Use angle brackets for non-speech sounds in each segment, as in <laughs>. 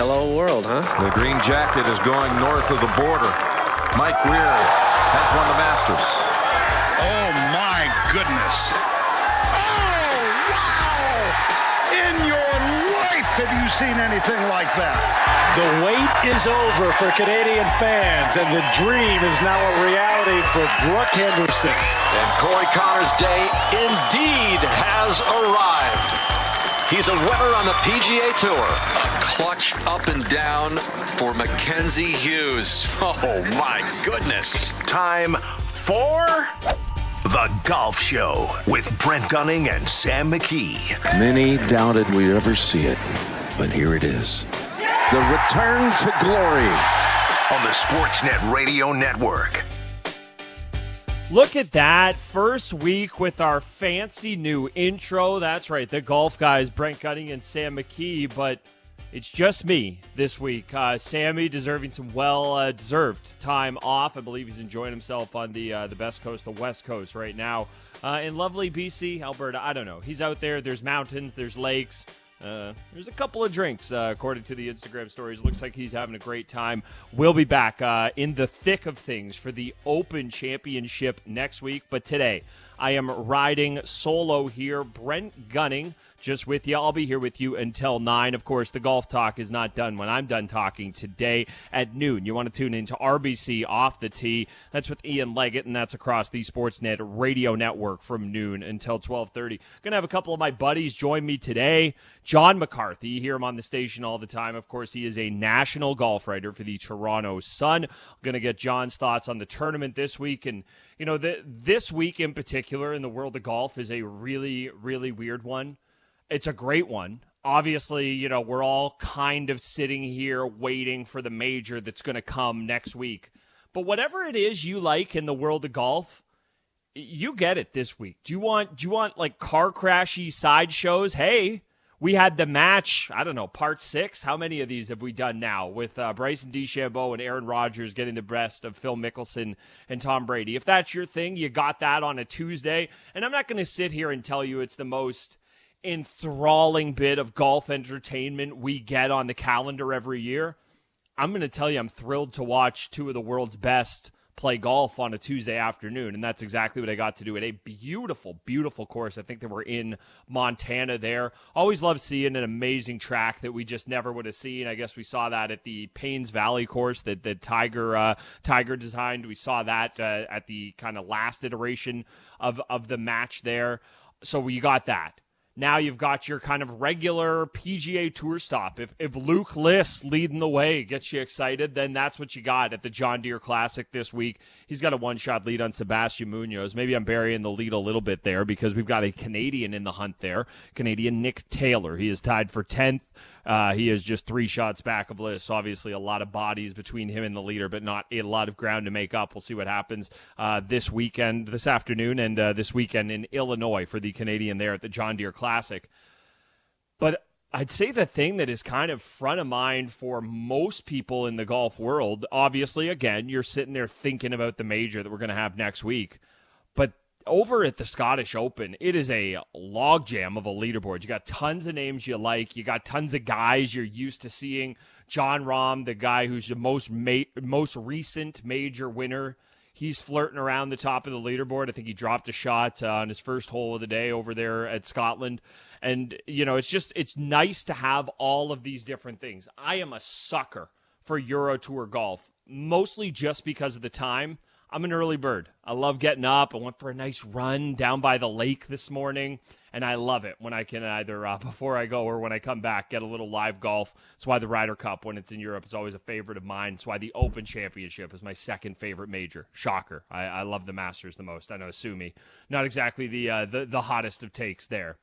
Hello world, huh? The green jacket is going north of the border. Mike Weir has won the Masters. Oh my goodness. Oh wow! In your life have you seen anything like that? The wait is over for Canadian fans, and the dream is now a reality for Brooke Henderson. And Corey Conners' day indeed has arrived. He's a winner on the PGA Tour. A clutch up and down for Mackenzie Hughes. <laughs> Oh my goodness. Time for the Golf Show with Brent Gunning and Sam McKee. Many doubted we'd ever see it, but here it is. The return to glory on the Sportsnet Radio Network. Look at that. First week with our fancy new intro. That's right, the golf guys, Brent Gunning and Sam McKee, but it's just me this week. Uh, Sammy deserving some well uh, deserved time off. I believe he's enjoying himself on the uh, the best coast, the west coast, right now uh, in lovely BC, Alberta. I don't know. He's out there. There's mountains, there's lakes. Uh, there's a couple of drinks, uh, according to the Instagram stories. Looks like he's having a great time. We'll be back uh, in the thick of things for the Open Championship next week. But today, I am riding solo here. Brent Gunning just with you. I'll be here with you until 9. Of course, the golf talk is not done when I'm done talking today at noon. You want to tune into RBC Off the Tee. That's with Ian Leggatt, and that's across the Sportsnet radio network from noon until 1230. Going to have a couple of my buddies join me today. John McCarthy, you hear him on the station all the time. Of course, he is a national golf writer for the Toronto Sun. Going to get John's thoughts on the tournament this week. And, you know, the, this week in particular in the world of golf is a really, really weird one it's a great one. Obviously, you know, we're all kind of sitting here waiting for the major that's going to come next week. But whatever it is you like in the world of golf, you get it this week. Do you want do you want like car crashy sideshows? Hey, we had the match. I don't know, part six. How many of these have we done now with uh, Bryson DeChambeau and Aaron Rodgers getting the best of Phil Mickelson and Tom Brady? If that's your thing, you got that on a Tuesday. And I'm not going to sit here and tell you it's the most enthralling bit of golf entertainment we get on the calendar every year. I'm going to tell you, I'm thrilled to watch two of the world's best play golf on a Tuesday afternoon. And that's exactly what I got to do at a beautiful, beautiful course. I think they were in Montana there. Always love seeing an amazing track that we just never would have seen. I guess we saw that at the Paynes Valley course that, that Tiger, uh, Tiger designed. We saw that uh, at the kind of last iteration of, of the match there. So we got that. Now you've got your kind of regular PGA Tour stop. If if Luke List leading the way gets you excited, then that's what you got at the John Deere Classic this week. He's got a one shot lead on Sebastian Munoz. Maybe I'm burying the lead a little bit there because we've got a Canadian in the hunt there. Canadian Nick Taylor. He is tied for tenth. Uh, he is just three shots back of List. Obviously, a lot of bodies between him and the leader, but not a lot of ground to make up. We'll see what happens uh, this weekend, this afternoon, and uh, this weekend in Illinois for the Canadian there at the John Deere Classic. But I'd say the thing that is kind of front of mind for most people in the golf world, obviously, again, you're sitting there thinking about the major that we're going to have next week. But over at the Scottish Open, it is a logjam of a leaderboard. You got tons of names you like. You got tons of guys you're used to seeing. Jon Rahm, the guy who's the most ma- most recent major winner, he's flirting around the top of the leaderboard. I think he dropped a shot uh, on his first hole of the day over there at Scotland. And you know, it's just it's nice to have all of these different things. I am a sucker for Euro Tour golf, mostly just because of the time I'm an early bird. I love getting up. I went for a nice run down by the lake this morning, and I love it when I can either uh, <laughs> before I go or when I come back get a little live golf. That's why the Ryder Cup, when it's in Europe, is always a favorite of mine. That's why the Open Championship is my second favorite major. Shocker. I, I love the Masters the most. I know, sue me. Not exactly the uh, the the hottest of takes there.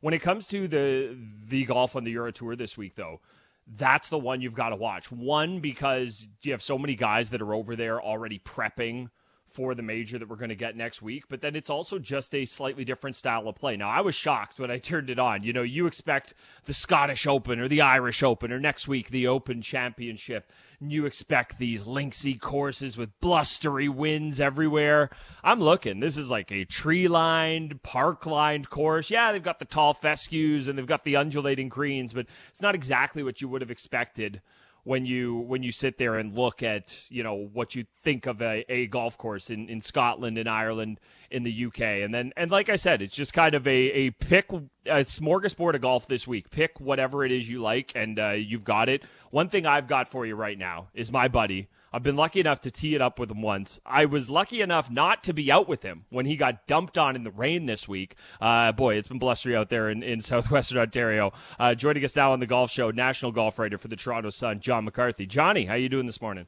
When it comes to the the golf on the Euro Tour this week, though, that's the one you've got to watch. One, because you have so many guys that are over there already prepping for the major that we're going to get next week, but then it's also just a slightly different style of play. Now, I was shocked when I <laughs> turned it on. You know, you expect the Scottish Open or the Irish Open or next week the Open Championship. And you expect these linksy courses with blustery winds everywhere. I'm looking. This is like a tree lined, park lined course. Yeah, they've got the tall fescues and they've got the undulating greens, but it's not exactly what you would have expected when you when you sit there and look at you know what you think of a, a golf course in, in Scotland and Ireland in the UK and then and like I said it's just kind of a, a pick a smorgasbord of golf this week. Pick whatever it is you like and uh, you've got it. One thing I've got for you right now is my buddy I've been lucky enough to tee it up with him once. I was lucky enough not to be out with him when he got dumped on in the rain this week. Uh, boy, it's been blustery out there in, in <laughs> southwestern Ontario. Uh, joining us now on the golf show, national golf writer for the Toronto Sun, John McCarthy. Johnny, how you doing this morning?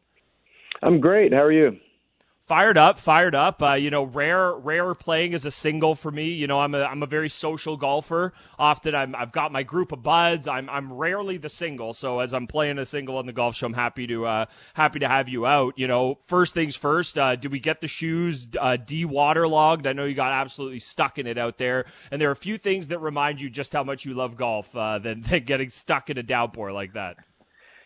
I'm great. How are you? Fired up, fired up. Uh, you know, rare, rare playing as a single for me. You know, I'm a I'm a very social golfer. Often I'm I've got my group of buds. I'm I'm rarely the single. So as I'm playing a single on the golf show, I'm happy to uh, happy to have you out. You know, first things first. Uh, did we get the shoes uh, de-waterlogged? I know you got absolutely stuck in it out there, and there are a few things that remind you just how much you love golf uh, than, than getting stuck in a downpour like that.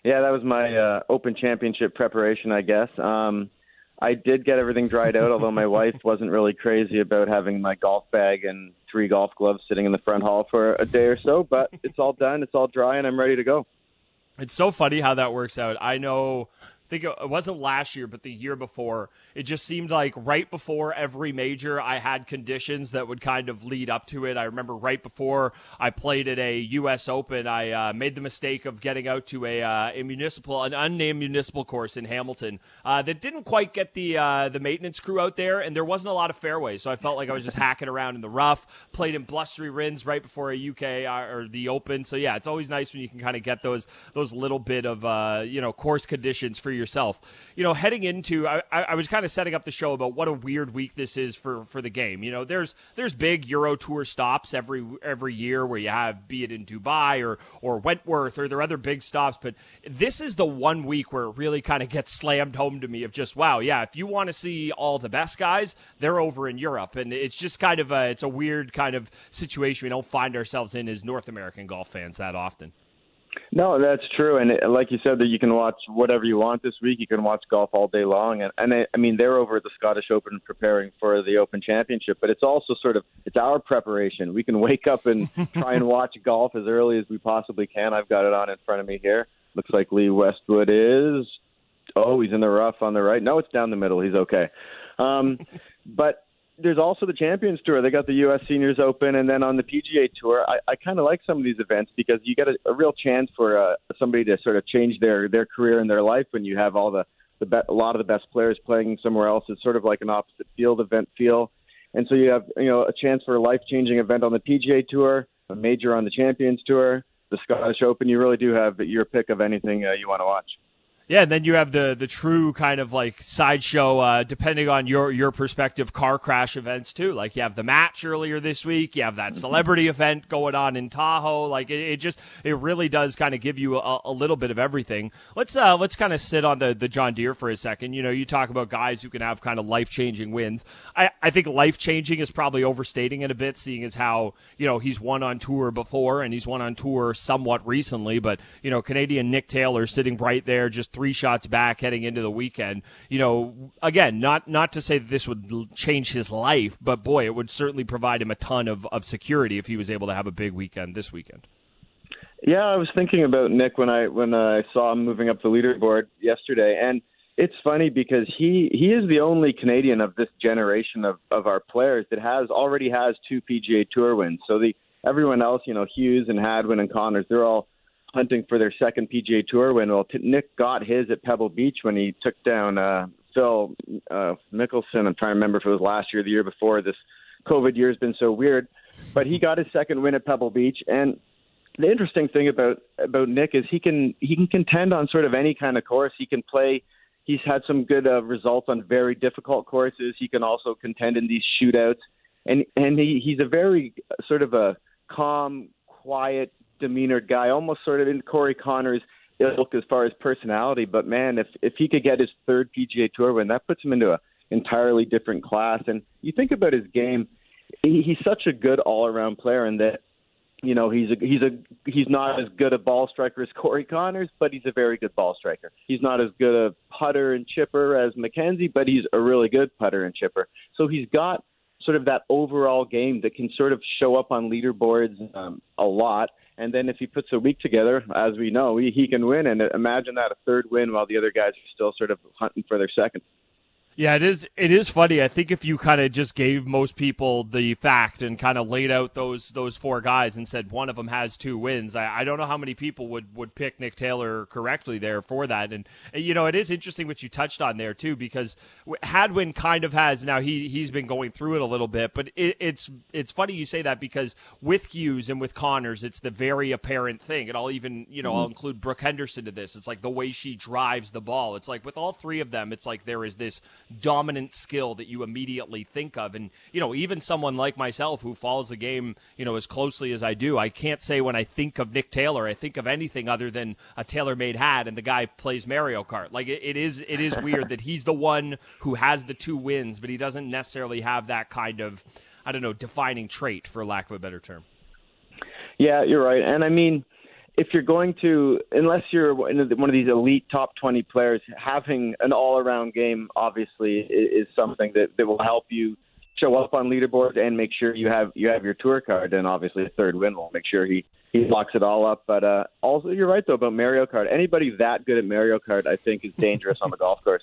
Yeah, that was my uh, Open Championship preparation, I guess. Um, I did get everything dried out, although my wife wasn't really crazy about having my golf bag and three golf gloves sitting in the front hall for a day or so. But it's all done, it's all dry, and I'm ready to go. It's so funny how that works out. I know think it wasn't last year, but the year before. It just seemed like right before every major, I had conditions that would kind of lead up to it. I remember right before I played at a U.S. Open, I uh, made the mistake of getting out to a, uh, a municipal, an unnamed municipal course in Hamilton uh, that didn't quite get the uh, the maintenance crew out there, and there wasn't a lot of fairways, so I felt like I was just <laughs> hacking around in the rough. Played in blustery winds right before a UK uh, or the Open, so yeah, it's always nice when you can kind of get those those little bit of uh, you know course conditions for yourself. You know, heading into, I, I was kind of setting up the show about what a weird week this is for for the game. You know, there's there's big Euro Tour stops every every year where you have, be it in Dubai or or Wentworth or there are other big stops, but this is the one week where it really kind of gets slammed home to me of just wow, yeah, if you want to see all the best guys, they're over in Europe, and it's just kind of a it's a weird kind of situation we don't find ourselves in as North American golf fans that often. No, that's true, and it, like you said, that you can watch whatever you want this week. You can watch golf all day long, and and I, I mean they're over at the Scottish Open preparing for the Open Championship, but it's also sort of it's our preparation. We can wake up and <laughs> try and watch golf as early as we possibly can. I've got it on in front of me here. Looks like Lee Westwood is. Oh, he's in the rough on the right. No, it's down the middle. He's okay. Um, <laughs> but there's also the Champions Tour. They got the U.S. Seniors Open, and then on the PGA Tour, I, I kind of like some of these events because you get a, a real chance for uh, somebody to sort of change their their career and their life when you have all the the be- a lot of the best players playing somewhere else. It's sort of like an opposite field event feel, and so you have you know a chance for a life changing event on the PGA Tour, a major on the Champions Tour, the Scottish Open. You really do have your pick of anything uh, you want to watch. Yeah, and then you have the the true kind of like sideshow, uh, depending on your your perspective, car crash events too. Like you have the match earlier this week, you have that celebrity event going on in Tahoe. Like it, it just it really does kind of give you a, a, little bit of everything. Let's uh let's kind of sit on the the John Deere for a second. You know, you talk about guys who can have kind of life changing wins. I I think life changing is probably overstating it a bit, seeing as how you know he's won on tour before and he's won on tour somewhat recently. But you know, Canadian Nick Taylor sitting right there just three shots back heading into the weekend. You know, again, not not to say that this would change his life, but boy, it would certainly provide him a ton of, of security if he was able to have a big weekend this weekend. Yeah, I was thinking about Nick when I when I saw him moving up the leaderboard yesterday, and it's funny because he he is the only Canadian of this generation of of our players that has already has two PGA Tour wins. So the everyone else, you know, Hughes and Hadwin and Conners, they're all hunting for their second PGA Tour win. Well, Nick got his at Pebble Beach when he took down uh, Phil uh, Mickelson. I'm trying to remember if it was last year or the year before. This COVID year has been so weird, but he got his second win at Pebble Beach. And the interesting thing about about Nick is he can he can contend on sort of any kind of course. He can play. He's had some good uh, results on very difficult courses. He can also contend in these shootouts, and and he, he's a very sort of a calm, quiet demeanored guy, almost sort of in Corey Conners ilk as far as personality. But man, if if he could get his third PGA Tour win, that puts him into a entirely different class. And you think about his game, he, he's such a good all around player, and that you know he's a he's a he's not as good a ball striker as Corey Conners, but he's a very good ball striker. He's not as good a putter and chipper as Mackenzie, but he's a really good putter and chipper. So he's got sort of that overall game that can sort of show up on leaderboards um, a lot. And then if he puts a week together, as we know, he, he can win. And imagine that a third win while the other guys are still sort of hunting for their second. Yeah, it is. It is funny. I think if you kind of just gave most people the fact and kind of laid out those those four guys and said one of them has two wins, I, I don't know how many people would would pick Nick Taylor correctly there for that. And you know, it is interesting what you touched on there too, because Hadwin kind of has now he he's been going through it a little bit, but it, it's it's funny you say that because with Hughes and with Conners, it's the very apparent thing, and I'll even you know mm-hmm. I'll include Brooke Henderson to this. It's like the way she drives the ball. It's like with all three of them, it's like there is this dominant skill that you immediately think of. And, you know, even someone like myself who follows the game, you know, as closely as I do, I can't say when I think of Nick Taylor, I think of anything other than a tailor made hat and the guy plays Mario Kart. Like it, it is it is weird that he's the one who has the two wins, but he doesn't necessarily have that kind of I don't know, defining trait for lack of a better term. Yeah, you're right. And I mean, if you're going to, unless you're one of these elite top 20 players, having an all-around game obviously is, something that, that will help you show up on leaderboards and make sure you have you have your tour card. And obviously, a third win will make sure he he locks it all up. But uh, also, you're right though about Mario Kart. Anybody that good at Mario Kart, I think, is dangerous on the golf course.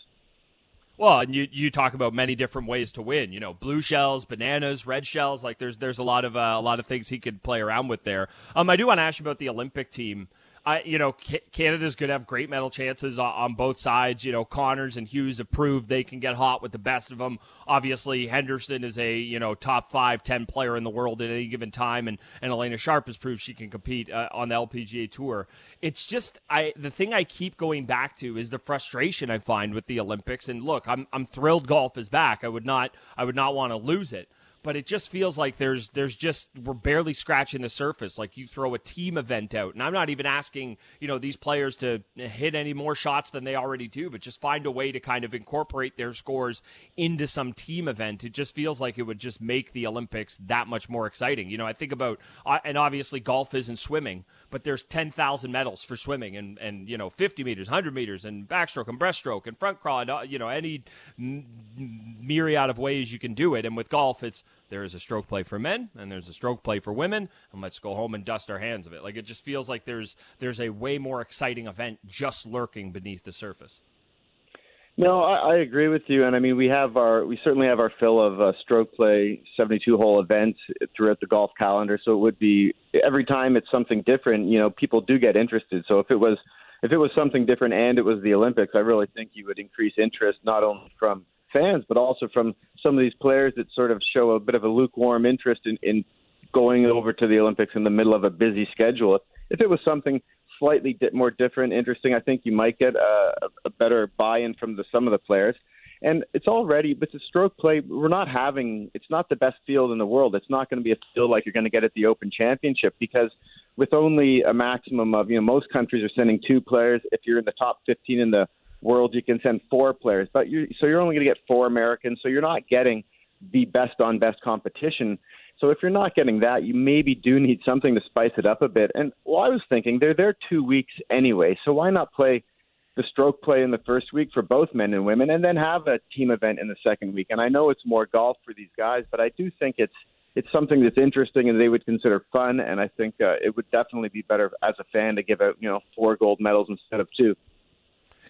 Well, and you, you talk about many different ways to win. You know, blue shells, bananas, red shells. Like there's there's a lot of uh, a lot of things he could play around with there. Um, I do want to ask you about the Olympic team. I, you know, Canada's going to have great medal chances on, both sides. You know, Conners and Hughes have proved they can get hot with the best of them. Obviously, Henderson is a you know top five, ten player in the world at any given time, and and Alena Sharp has proved she can compete uh, on the LPGA tour. It's just I the thing I keep going back to is the frustration I find with the Olympics. And look, I'm I'm thrilled golf is back. I would not I would not want to lose it but it just feels like there's there's just we're barely scratching the surface. Like you throw a team event out, and I'm not even asking you know these players to hit any more shots than they already do, but just find a way to kind of incorporate their scores into some team event. It just feels like it would just make the Olympics that much more exciting. You know, I think about uh, and obviously golf isn't swimming, but there's 10,000 medals for swimming and and you know 50 meters, 100 meters, and backstroke and breaststroke and front crawl, and, uh, you know any myriad of ways you can do it. And with golf, it's there is a stroke play for men and there's a stroke play for women and let's go home and dust our hands of it like it just feels like there's there's a way more exciting event just lurking beneath the surface no, I, I agree with you, and I mean we have our we certainly have our fill of uh, stroke play 72 hole events throughout the golf calendar. So it would be every time it's something different. You know, people do get interested. So if it was if it was something different and it was the Olympics, I really think you would increase interest not only from fans, but also from some of these players that sort of show a bit of a lukewarm interest in, in going over to the Olympics in the middle of a busy schedule. If it was something slightly more different, interesting, I think you might get a, a better buy-in from the, some of the players. And it's already, but the stroke play, we're not having, it's not the best field in the world. It's not going to be a field like you're going to get at the Open Championship because with only a maximum of, you know, most countries are sending two players. If you're in the top 15 in the world, you can send four players, but you so you're only going to get four Americans, so you're not getting the best on best competition. So if you're not getting that, you maybe do need something to spice it up a bit. And well, I was thinking they're there two weeks anyway, so why not play the stroke play in the first week for both men and women, and then have a team event in the second week? And I know it's more golf for these guys, but I do think it's it's something that's interesting and they would consider fun. And I think uh, it would definitely be better as a fan to give out you know four gold medals instead of two.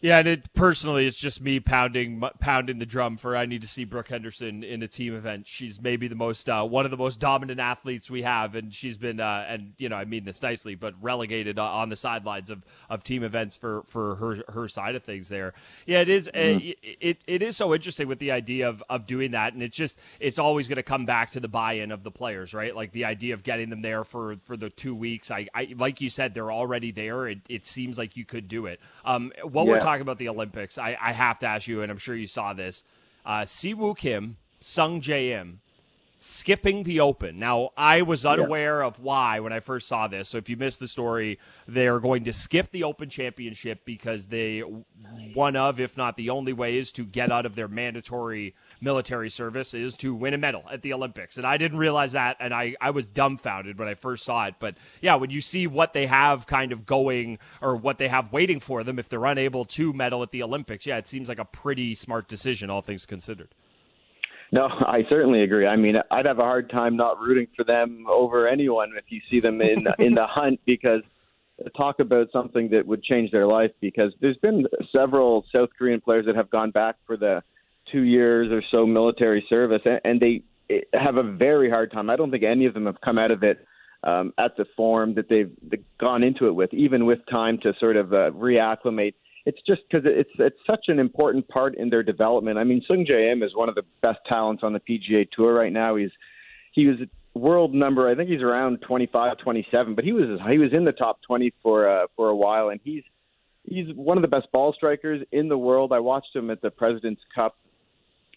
Yeah, and it personally, it's just me pounding pounding the drum for I need to see Brooke Henderson in a team event. She's maybe the most uh, one of the most dominant athletes we have, and she's been uh, and you know I mean this nicely, but relegated on the sidelines of, of team events for, for her her side of things. There, yeah, it is mm. it, it, it is so interesting with the idea of, of doing that, and it's just it's always going to come back to the buy-in of the players, right? Like the idea of getting them there for for the two weeks. I, I like you said, they're already there. It, it seems like you could do it. Um, what yeah. we're talking about the Olympics, I, I have to ask you, and I'm sure you saw this. Uh, Siwoo Kim, Sung Jae Im, skipping the Open. Now, I was unaware yeah. of why when I first saw this. So if you missed the story, they are going to skip the Open Championship because they one of, if not the only way, is to get out of their mandatory military service is to win a medal at the Olympics. And I didn't realize that, and I I was dumbfounded when I first saw it. But yeah, when you see what they have kind of going or what they have waiting for them if they're unable to medal at the Olympics, yeah, it seems like a pretty smart decision, all things considered. No, I certainly agree. I mean, I'd have a hard time not rooting for them over anyone if you see them in in the <laughs> hunt because talk about something that would change their life because there's been several South Korean players that have gone back for the two years or so military service and they have a very hard time. I don't think any of them have come out of it um, at the form that they've gone into it with, even with time to sort of uh, reacclimate it's just because it's it's such an important part in their development. I mean, Sung Jae Im is one of the best talents on the PGA Tour right now. He's he was world number. I think he's around 25, 27, but he was he was in the top 20 for uh, for a while, and he's he's one of the best ball strikers in the world. I watched him at the President's Cup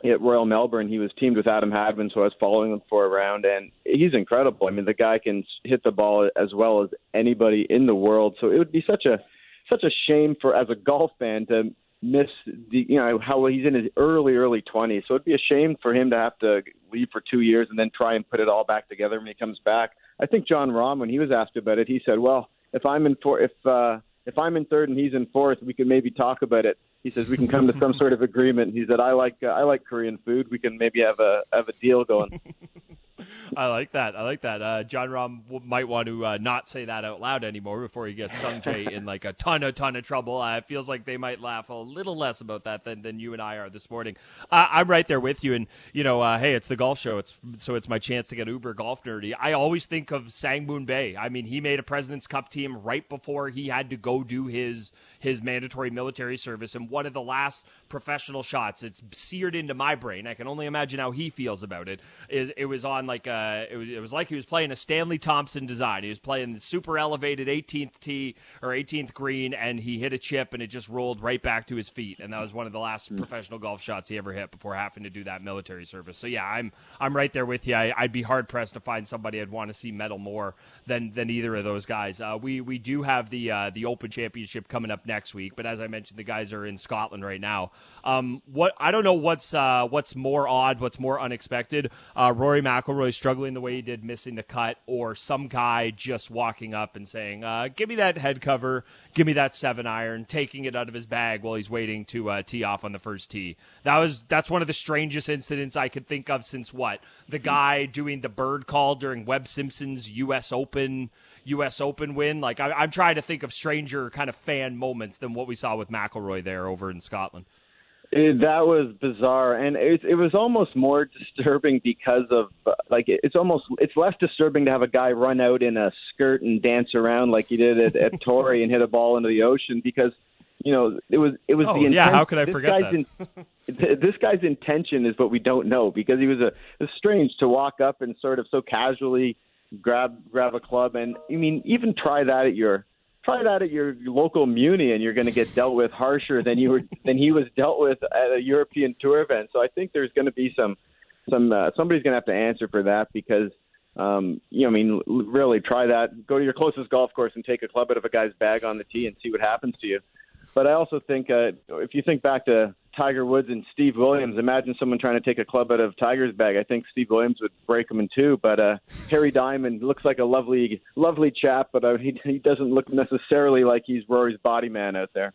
at Royal Melbourne. He was teamed with Adam Hadwin, so I was following him for a round, and he's incredible. I mean, the guy can hit the ball as well as anybody in the world. So it would be such a such a shame for as a golf fan to miss the you know how he's in his early early 20s so it'd be a shame for him to have to leave for 2 years and then try and put it all back together when he comes back. I think Jon Rahm when he was asked about it he said well if i'm in for if uh if i'm in third and he's in fourth we can maybe talk about it. He says we can come to some sort of agreement. He said i like uh, i like korean food. We can maybe have a have a deal going <laughs> I like that. I like that. Uh, Jon Rahm w- might want to uh, not say that out loud anymore before he gets Sung Jae in like a ton, a ton of trouble. Uh, it feels like they might laugh a little less about that than, than you and I are this morning. I'm right there with you, and you know, uh, hey, it's the golf show. It's so it's my chance to get uber golf nerdy. I always think of Sang Moon Bae. I mean, he made a President's Cup team right before he had to go do his his mandatory military service, and one of the last professional shots. It's seared into my brain. I can only imagine how he feels about it. Is it was on like a uh, it, was, it was like he was playing a Stanley Thompson design. He was playing the super elevated 18th tee or 18th green, and he hit a chip, and it just rolled right back to his feet. And that was one of the last mm. professional golf shots he ever hit before having to do that military service. So yeah, I'm I'm right there with you. I, would be hard pressed to find somebody I'd want to see medal more than than either of those guys. Uh, we we do have the uh, the Open Championship coming up next week, but as I mentioned, the guys are in Scotland right now. Um, what I don't know what's uh, what's more odd, what's more unexpected. Uh, Rory McIlroy struggling struggling the way he did missing the cut, or some guy just walking up and saying, uh, "Give me that head cover, give me that seven iron," taking it out of his bag while he's waiting to uh, tee off on the first tee. That was that's one of the strangest incidents I could think of since what the guy doing the bird call during Webb Simpson's U.S. Open U.S. Open win. Like I, I'm trying to think of stranger kind of fan moments than what we saw with McIlroy there over in Scotland. It, that was bizarre, and it, it was almost more disturbing because of uh, like it's almost it's less disturbing to have a guy run out in a skirt and dance around like he did at, at <laughs> Torrey and hit a ball into the ocean because you know it was it was oh, the intent, yeah how could I forget that? in, this guy's intention is what we don't know because he was a it was strange to walk up and sort of so casually grab grab a club and I mean even try that at your try that at your local muni and you're going to get dealt with harsher than you were <laughs> than he was dealt with at a European tour event. So I think there's going to be some some uh, somebody's going to have to answer for that because um, you know I mean really try that. Go to your closest golf course and take a club out of a guy's bag on the tee and see what happens to you. But I also think uh, if you think back to Tiger Woods and Steve Williams. Imagine someone trying to take a club out of Tiger's bag. I think Steve Williams would break him in two. But uh, Harry Diamond looks like a lovely, lovely chap, but uh, he he doesn't look necessarily like he's Rory's body man out there.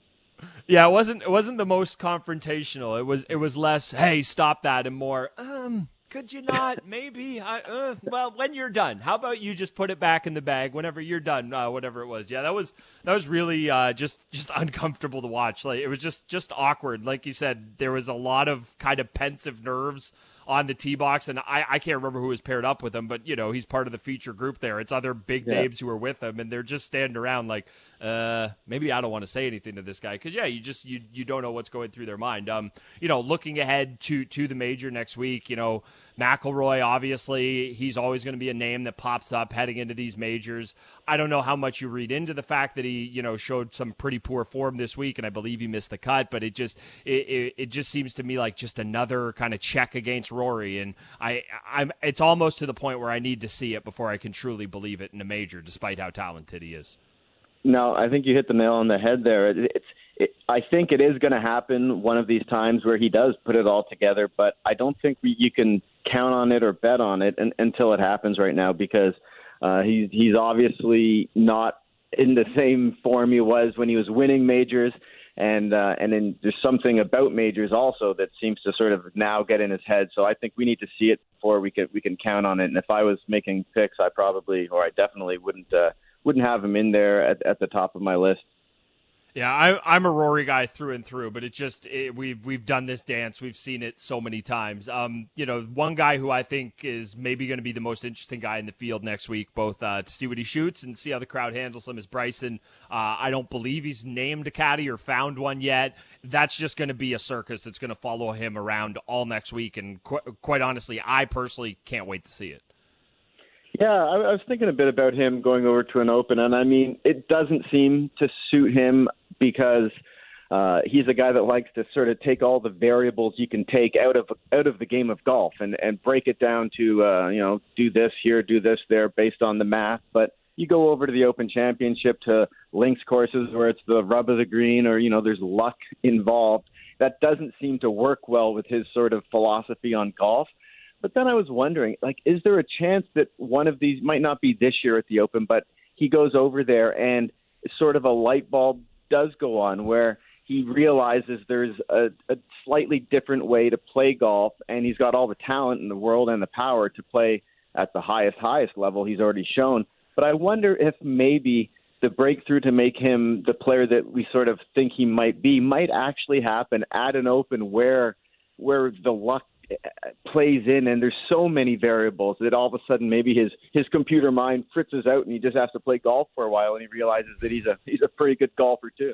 Yeah, it wasn't it wasn't the most confrontational. It was it was less, hey, stop that, and more, um, could you not? Maybe. I, uh, well, when you're done, how about you just put it back in the bag whenever you're done? Uh, whatever it was. Yeah, that was that was really uh, just just uncomfortable to watch. Like it was just just awkward. Like you said, there was a lot of kind of pensive nerves on the tee box, and I, I can't remember who was paired up with him, but you know he's part of the feature group there. It's other big yeah. names who are with him, and they're just standing around like, uh, maybe I don't want to say anything to this guy because yeah, you just you you don't know what's going through their mind. Um, you know, looking ahead to to the major next week, you know, McIlroy obviously he's always going to be a name that pops up heading into these majors. I don't know how much you read into the fact that he you know showed some pretty poor form this week, and I believe he missed the cut, but it just it, it, it just seems to me like just another kind of check against Rory, and I I'm it's almost to the point where I need to see it before I can truly believe it in a major, despite how talented he is. No, I think you hit the nail on the head there. It's it, I think it is going to happen one of these times where he does put it all together, but I don't think we, you can count on it or bet on it in, until it happens right now because uh, he's he's obviously not in the same form he was when he was winning majors, and uh, and then there's something about majors also that seems to sort of now get in his head. So I think we need to see it before we can we can count on it. And if I was making picks, I probably or I definitely wouldn't uh, wouldn't have him in there at, at the top of my list. Yeah, I, am a Rory guy through and through, but it just it, we've we've done this dance, we've seen it so many times. Um, you know, one guy who I think is maybe going to be the most interesting guy in the field next week, both uh, to see what he shoots and see how the crowd handles him, is Bryson. Uh, I don't believe he's named a caddy or found one yet. That's just going to be a circus that's going to follow him around all next week, and qu- quite honestly, I personally can't wait to see it. Yeah, I, I was thinking a bit about him going over to an open, and I mean, it doesn't seem to suit him because uh, he's a guy that likes to sort of take all the variables you can take out of out of the game of golf and and break it down to uh, you know do this here, do this there based on the math. But you go over to the Open Championship to links courses where it's the rub of the green or you know there's luck involved. That doesn't seem to work well with his sort of philosophy on golf. But then I was wondering, like, is there a chance that one of these might not be this year at the Open, but he goes over there and sort of a light bulb does go on where he realizes there's a, a slightly different way to play golf, and he's got all the talent in the world and the power to play at the highest, highest level he's already shown. But I wonder if maybe the breakthrough to make him the player that we sort of think he might be might actually happen at an open where where the luck plays in, and there's so many variables that all of a sudden maybe his his computer mind fritzes out, and he just has to play golf for a while, and he realizes that he's a he's a pretty good golfer too.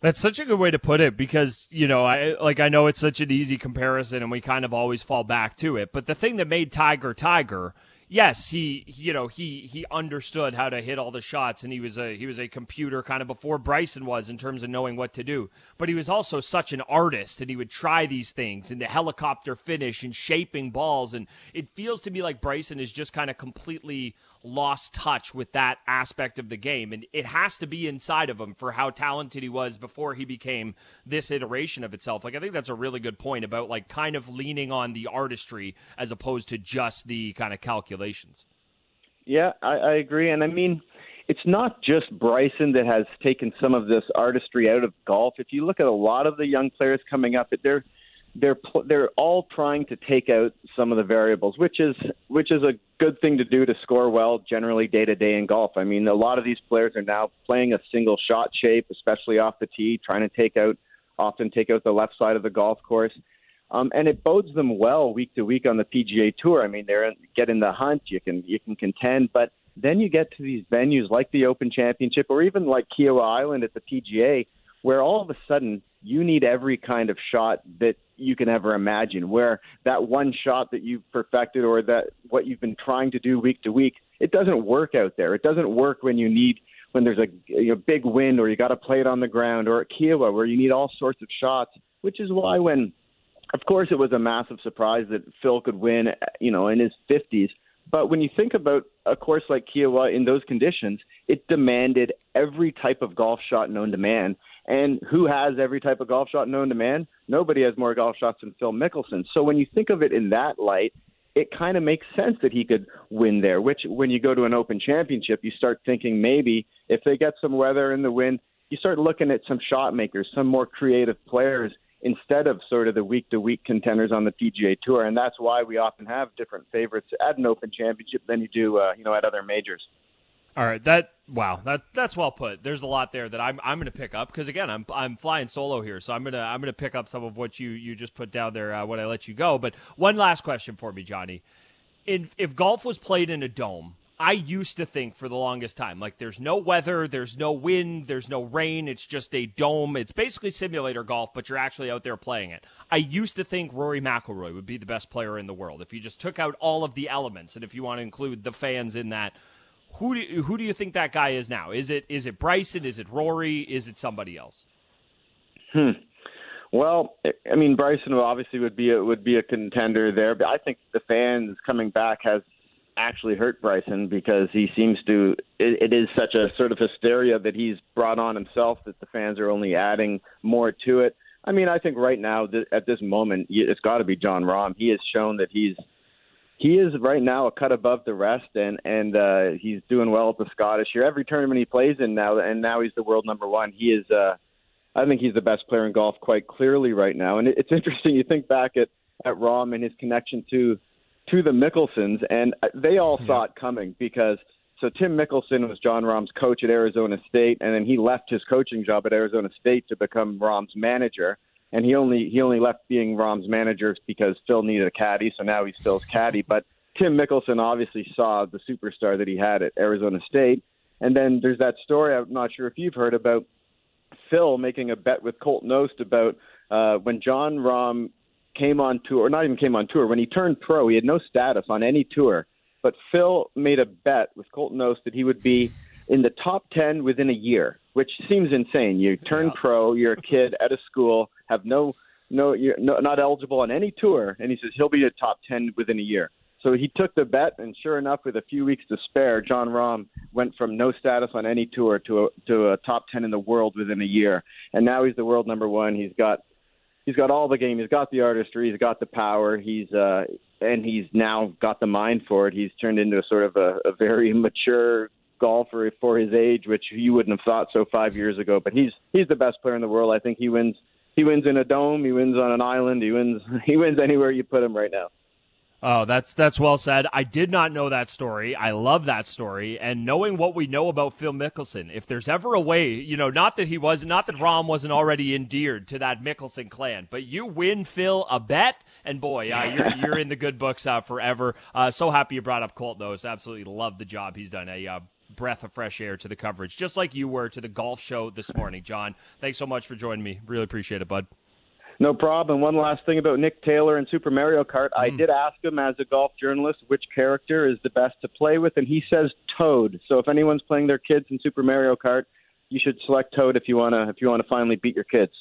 That's such a good way to put it because, you know, I like I know it's such an easy comparison and we kind of always fall back to it. But the thing that made Tiger Tiger yes, he you know he he understood how to hit all the shots, and he was a he was a computer kind of before Bryson was in terms of knowing what to do. But he was also such an artist, and he would try these things and the helicopter finish and shaping balls, and it feels to me like Bryson is just kind of completely lost touch with that aspect of the game. And it has to be inside of him for how talented he was before he became this iteration of itself. Like, I think that's a really good point about like kind of leaning on the artistry as opposed to just the kind of calculations. Yeah, I, I agree. And I mean, it's not just Bryson that has taken some of this artistry out of golf. If you look at a lot of the young players coming up, they're they're they're all trying to take out some of the variables, which is which is a good thing to do to score well generally day to day in golf. I mean, a lot of these players are now playing a single shot shape, especially off the tee, trying to take out often take out the left side of the golf course. Um, and it bodes them well week to week on the PGA Tour. I mean, they're get in the hunt, you can you can contend, but then you get to these venues like the Open Championship or even like Kiawah Island at the PGA, where all of a sudden you need every kind of shot that you can ever imagine where that one shot that you've perfected or that what you've been trying to do week to week it doesn't work out there. It doesn't work when you need when there's a, a big wind or you got to play it on the ground or at Kiawah where you need all sorts of shots which is why when of course it was a massive surprise that Phil could win you know in his 50s but when you think about a course like Kiawah in those conditions it demanded every type of golf shot known to man and who has every type of golf shot known to man? Nobody has more golf shots than Phil Mickelson. So when you think of it in that light, it kind of makes sense that he could win there. Which, when you go to an Open Championship, you start thinking maybe if they get some weather in the wind, you start looking at some shot makers, some more creative players instead of sort of the week to week contenders on the PGA Tour. And that's why we often have different favorites at an Open Championship than you do, uh, you know, at other majors. All right, that wow, that that's well put. There's a lot there that I'm I'm going to pick up because again, I'm I'm flying solo here, so I'm gonna I'm gonna pick up some of what you you just put down there uh, when I let you go. But one last question for me, Johnny: in, if golf was played in a dome, I used to think for the longest time, like there's no weather, there's no wind, there's no rain, it's just a dome. It's basically simulator golf, but you're actually out there playing it. I used to think Rory McIlroy would be the best player in the world if you just took out all of the elements, and if you want to include the fans in that who do you, who do you think that guy is now? Is it is it Bryson? Is it Rory? Is it somebody else? Hmm. Well, I mean, Bryson obviously would be a, would be a contender there, but I think the fans coming back has actually hurt Bryson because he seems to. It, it is such a sort of hysteria that he's brought on himself that the fans are only adding more to it. I mean, I think right now th- at this moment, it's got to be Jon Rahm. He has shown that he's he is right now a cut above the rest, and and uh, he's doing well at the Scottish here. Every tournament he plays in now, and now he's the world number one. He is. Uh, I think he's the best player in golf quite clearly right now. And it's <laughs> interesting. You think back at at Rahm and his connection to to the Mickelsons, and they all yeah. saw it coming because so Tim Mickelson was Jon Rahm's coach at Arizona State, and then he left his coaching job at Arizona State to become Rahm's manager. And he only he only left being Rahm's manager because Phil needed a caddy, so now he's Phil's caddy. But Tim Mickelson obviously saw the superstar that he had at Arizona State. And then there's that story I'm not sure if you've heard about Phil making a bet with Colt Knost about uh, when Jon Rahm came on tour, or not even came on tour, when he turned pro, he had no status on any tour. But Phil made a bet with Colt Knost that he would be in the top 10 within a year, which seems insane. You turn yeah. pro, you're a kid at a school, have no, no, you're no, not eligible on any tour, and he says he'll be a top 10 within a year. So he took the bet, and sure enough, with a few weeks to spare, Jon Rahm went from no status on any tour to a, to a top ten in the world within a year, and now he's the world number one. He's got he's got all the game. He's got the artistry. He's got the power. He's uh, and he's now got the mind for it. He's turned into a sort of a, a very mature golfer for his age, which you wouldn't have thought so five years ago. But he's he's the best player in the world. I think he wins. He wins in a dome. He wins on an island. He wins. <laughs> He wins anywhere you put him right now. Oh, that's that's well said. I did not know that story. I love that story, and knowing what we know about Phil Mickelson, if there's ever a way, you know, not that he was, not that Rahm wasn't already endeared to that Mickelson clan, but you win Phil a bet, and boy, uh, you're you're in the good books uh, forever. Uh, so happy you brought up Colt though. Absolutely love the job he's done. A breath of fresh air to the coverage, just like you were to the golf show this morning, John. Thanks so much for joining me. Really appreciate it, bud. No problem. One last thing about Nick Taylor and Super Mario Kart. Mm. I did ask him as a golf journalist which character is the best to play with, and he says Toad. So if anyone's playing their kids in Super Mario Kart, you should select Toad if you wanna if you wanna finally beat your kids.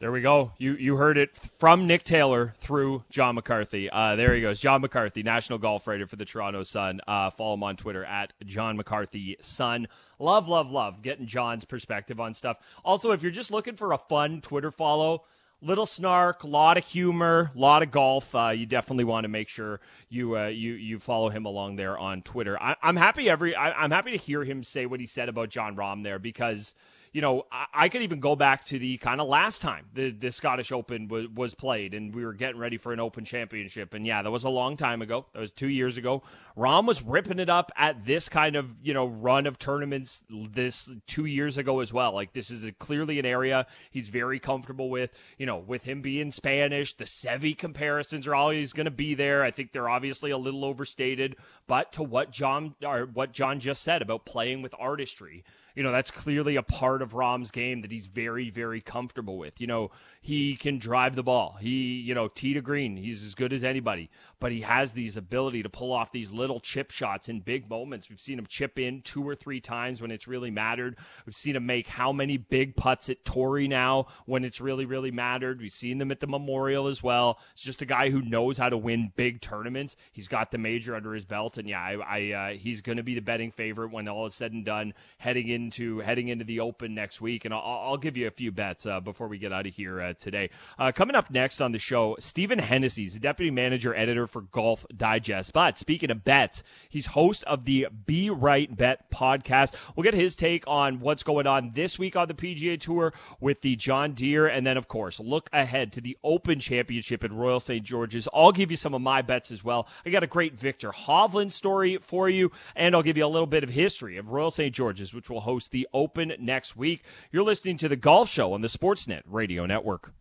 There we go. You you heard it from Nick Taylor through John McCarthy. Uh, there he goes. John McCarthy, national golf writer for the Toronto Sun. Uh, follow him on Twitter at John McCarthy Sun. Love, love, love getting John's perspective on stuff. Also, if you're just looking for a fun Twitter follow, little snark, a lot of humor, a lot of golf. Uh, you definitely want to make sure you uh, you you follow him along there on Twitter. I, am happy every I, I'm happy to hear him say what he said about Jon Rahm there because you know, I, I, could even go back to the kind of last time the, the Scottish Open w- was played and we were getting ready for an Open Championship. And yeah, that was a long time ago. That was two years ago. Rahm was ripping it up at this kind of, you know, run of tournaments this two years ago as well. Like, this is a, clearly an area he's very comfortable with. You know, with him being Spanish, the Seve comparisons are always going to be there. I think they're obviously a little overstated. But to what John, or what John just said about playing with artistry, you know, that's clearly a part of Rahm's game that he's very, very comfortable with. You know, he can drive the ball. He, you know, tee to green. He's as good as anybody, but he has these ability to pull off these little chip shots in big moments. We've seen him chip in two or three times when it's really mattered. We've seen him make how many big putts at Torrey now when it's really, really mattered. We've seen them at the Memorial as well. It's just a guy who knows how to win big tournaments. He's got the major under his belt, and yeah, I, I uh, he's going to be the betting favorite when all is said and done heading into heading into the Open next week. And I'll, I'll give you a few bets uh, before we get out of here uh, today. Uh, coming up next on the show, Stephen Hennessey's the deputy manager editor for Golf Digest. But speaking of bets, he's host of the Be Right Bet podcast. We'll get his take on what's going on this week on the PGA Tour with the John Deere, and then of course look ahead to the Open Championship at Royal St. George's. I'll give you some of my bets as well. I got a great Viktor Hovland story for you, and I'll give you a little bit of history of Royal St. George's, which will host the Open next week. You're listening to the Golf Show on the Sportsnet Radio Network.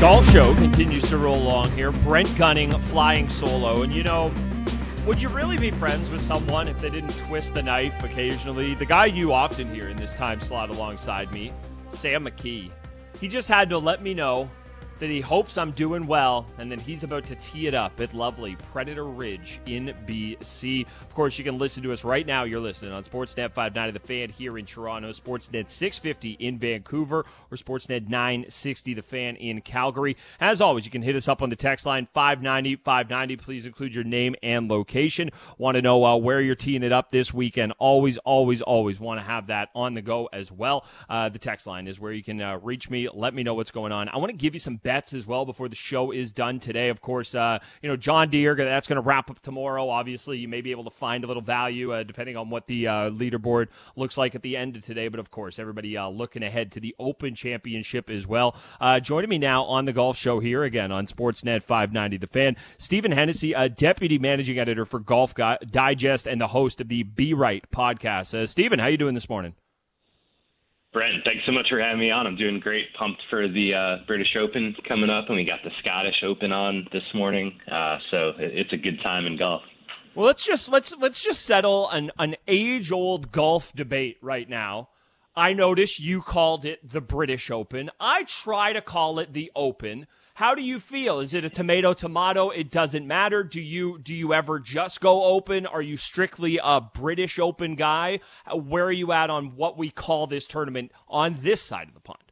Golf Show continues to roll along here. Brent Gunning flying solo. And you know, would you really be friends with someone if they didn't twist the knife occasionally? The guy you often hear in this time slot alongside me, Sam McKee. He just had to let me know that he hopes I'm doing well, and then he's about to tee it up at lovely Predator Ridge in BC. Of course, you can listen to us right now. You're listening on Sportsnet 590 The Fan here in Toronto, Sportsnet 650 in Vancouver, or Sportsnet 960 The Fan in Calgary. As always, you can hit us up on the text line 590 590. Please include your name and location. Want to know uh, where you're teeing it up this weekend? Always, always, always want to have that on the go as well. Uh, the text line is where you can uh, reach me. Let me know what's going on. I want to give you some bets as well before the show is done today. Of course, uh, you know, John Deere, that's going to wrap up tomorrow. Obviously, you may be able to find a little value uh, depending on what the uh, leaderboard looks like at the end of today. But of course, everybody uh, looking ahead to the Open Championship as well. Uh, joining me now on the golf show here again on Sportsnet 590 The Fan, Stephen Hennessey, a deputy managing editor for Golf Digest and the host of the Be Right podcast. Stephen, how you doing this morning? Brent, thanks so much for having me on. I'm doing great. Pumped for the uh, British Open coming up, and we got the Scottish Open on this morning. Uh, so it's a good time in golf. Well, let's just let's let's just settle an an age old golf debate right now. I notice you called it the British Open. I try to call it the Open. How do you feel? Is it a tomato tomato? It doesn't matter. Do you do you ever just go open? Are you strictly a British Open guy? Where are you at on what we call this tournament on this side of the pond?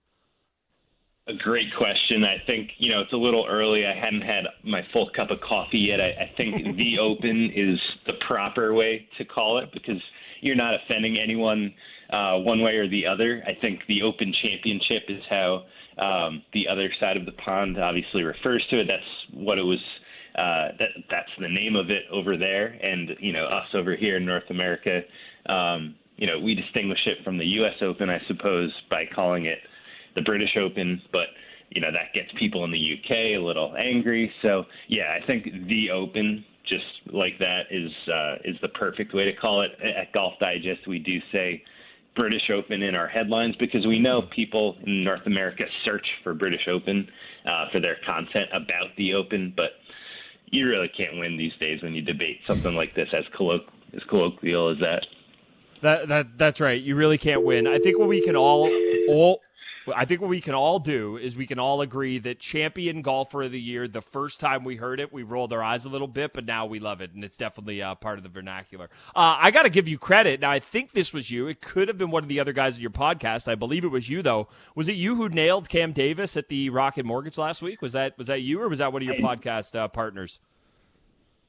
A great question. I think you know it's a little early. I hadn't had my full cup of coffee yet. I, I think <laughs> the Open is the proper way to call it because you're not offending anyone uh, one way or the other. I think the Open Championship is how um, the other side of the pond obviously refers to it. That's what it was. Uh, that that's the name of it over there, and you know us over here in North America. Um, you know we distinguish it from the U.S. Open, I suppose, by calling it the British Open, but you know that gets people in the UK a little angry. So yeah, I think the Open just like that is uh, is the perfect way to call it. At Golf Digest, we do say British Open in our headlines because we know people in North America search for British Open uh, for their content about the Open, but you really can't win these days when you debate something like this as, colloq- as colloquial as that. That that that's right. You really can't win. I think what we can all all I think what we can all do is we can all agree that champion golfer of the year, the first time we heard it, we rolled our eyes a little bit, but now we love it, and it's definitely uh, part of the vernacular. Uh, I got to give you credit. Now, I think this was you. It could have been one of the other guys in your podcast. I believe it was you, though. Was it you who nailed Cam Davis at the Rocket Mortgage last week? Was that was that you, or was that one of your I, podcast uh, partners?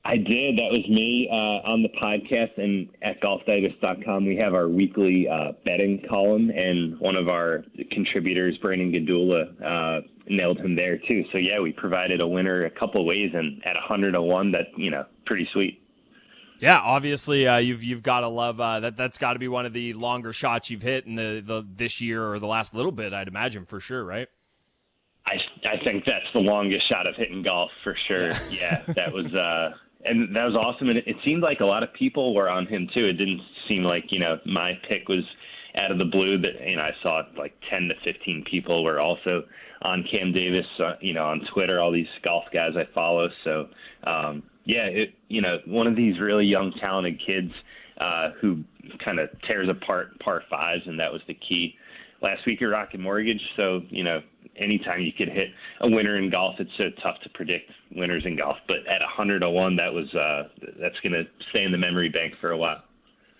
I did. That was me uh, on the podcast. And at golfdigest.com, we have our weekly uh, betting column, and one of our contributors, Brandon Gdula, uh, nailed him there too. So yeah, we provided a winner a couple ways, and at 101, that you know, pretty sweet. Yeah, obviously uh, you've you've got to love uh, that. That's got to be one of the longer shots you've hit in the, the this year or the last little bit. I'd imagine for sure, right? I I think that's the longest shot I've hit in golf for sure. Yeah, that was uh, and that was awesome. And it, it seemed like a lot of people were on him too. It didn't seem like you know my pick was out of the blue. But you know, I saw like 10 to 15 people were also on Cam Davis. Uh, you know, on Twitter, all these golf guys I follow. So um, yeah, it, you know, one of these really young, talented kids uh, who kind of tears apart par fives, and that was the key last week at Rocket Mortgage. So you know, anytime you could hit a winner in golf, it's so tough to predict winners in golf. But at 101, that was uh, that's going to stay in the memory bank for a while.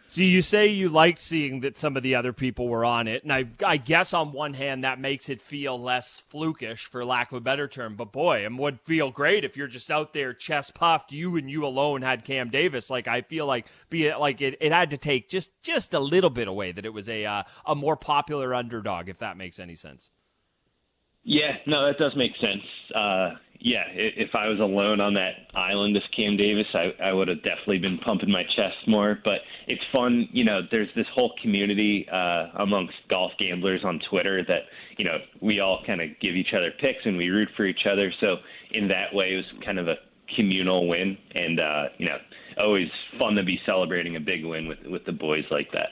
See, you say you liked seeing that some of the other people were on it, and I, I guess on one hand that makes it feel less flukish, for lack of a better term. But boy, it would feel great if you're just out there chest puffed. You and you alone had Cam Davis. Like I feel like be it like it, it had to take just just a little bit away that it was a uh, a more popular underdog, if that makes any sense. Yeah, no, that does make sense. Uh, yeah, if I was alone on that island as Cam Davis, I, I would have definitely been pumping my chest more. But it's fun, you know. There's this whole community uh, amongst golf gamblers on Twitter that you know we all kind of give each other picks and we root for each other. So in that way, it was kind of a communal win, and uh, you know, always fun to be celebrating a big win with with the boys like that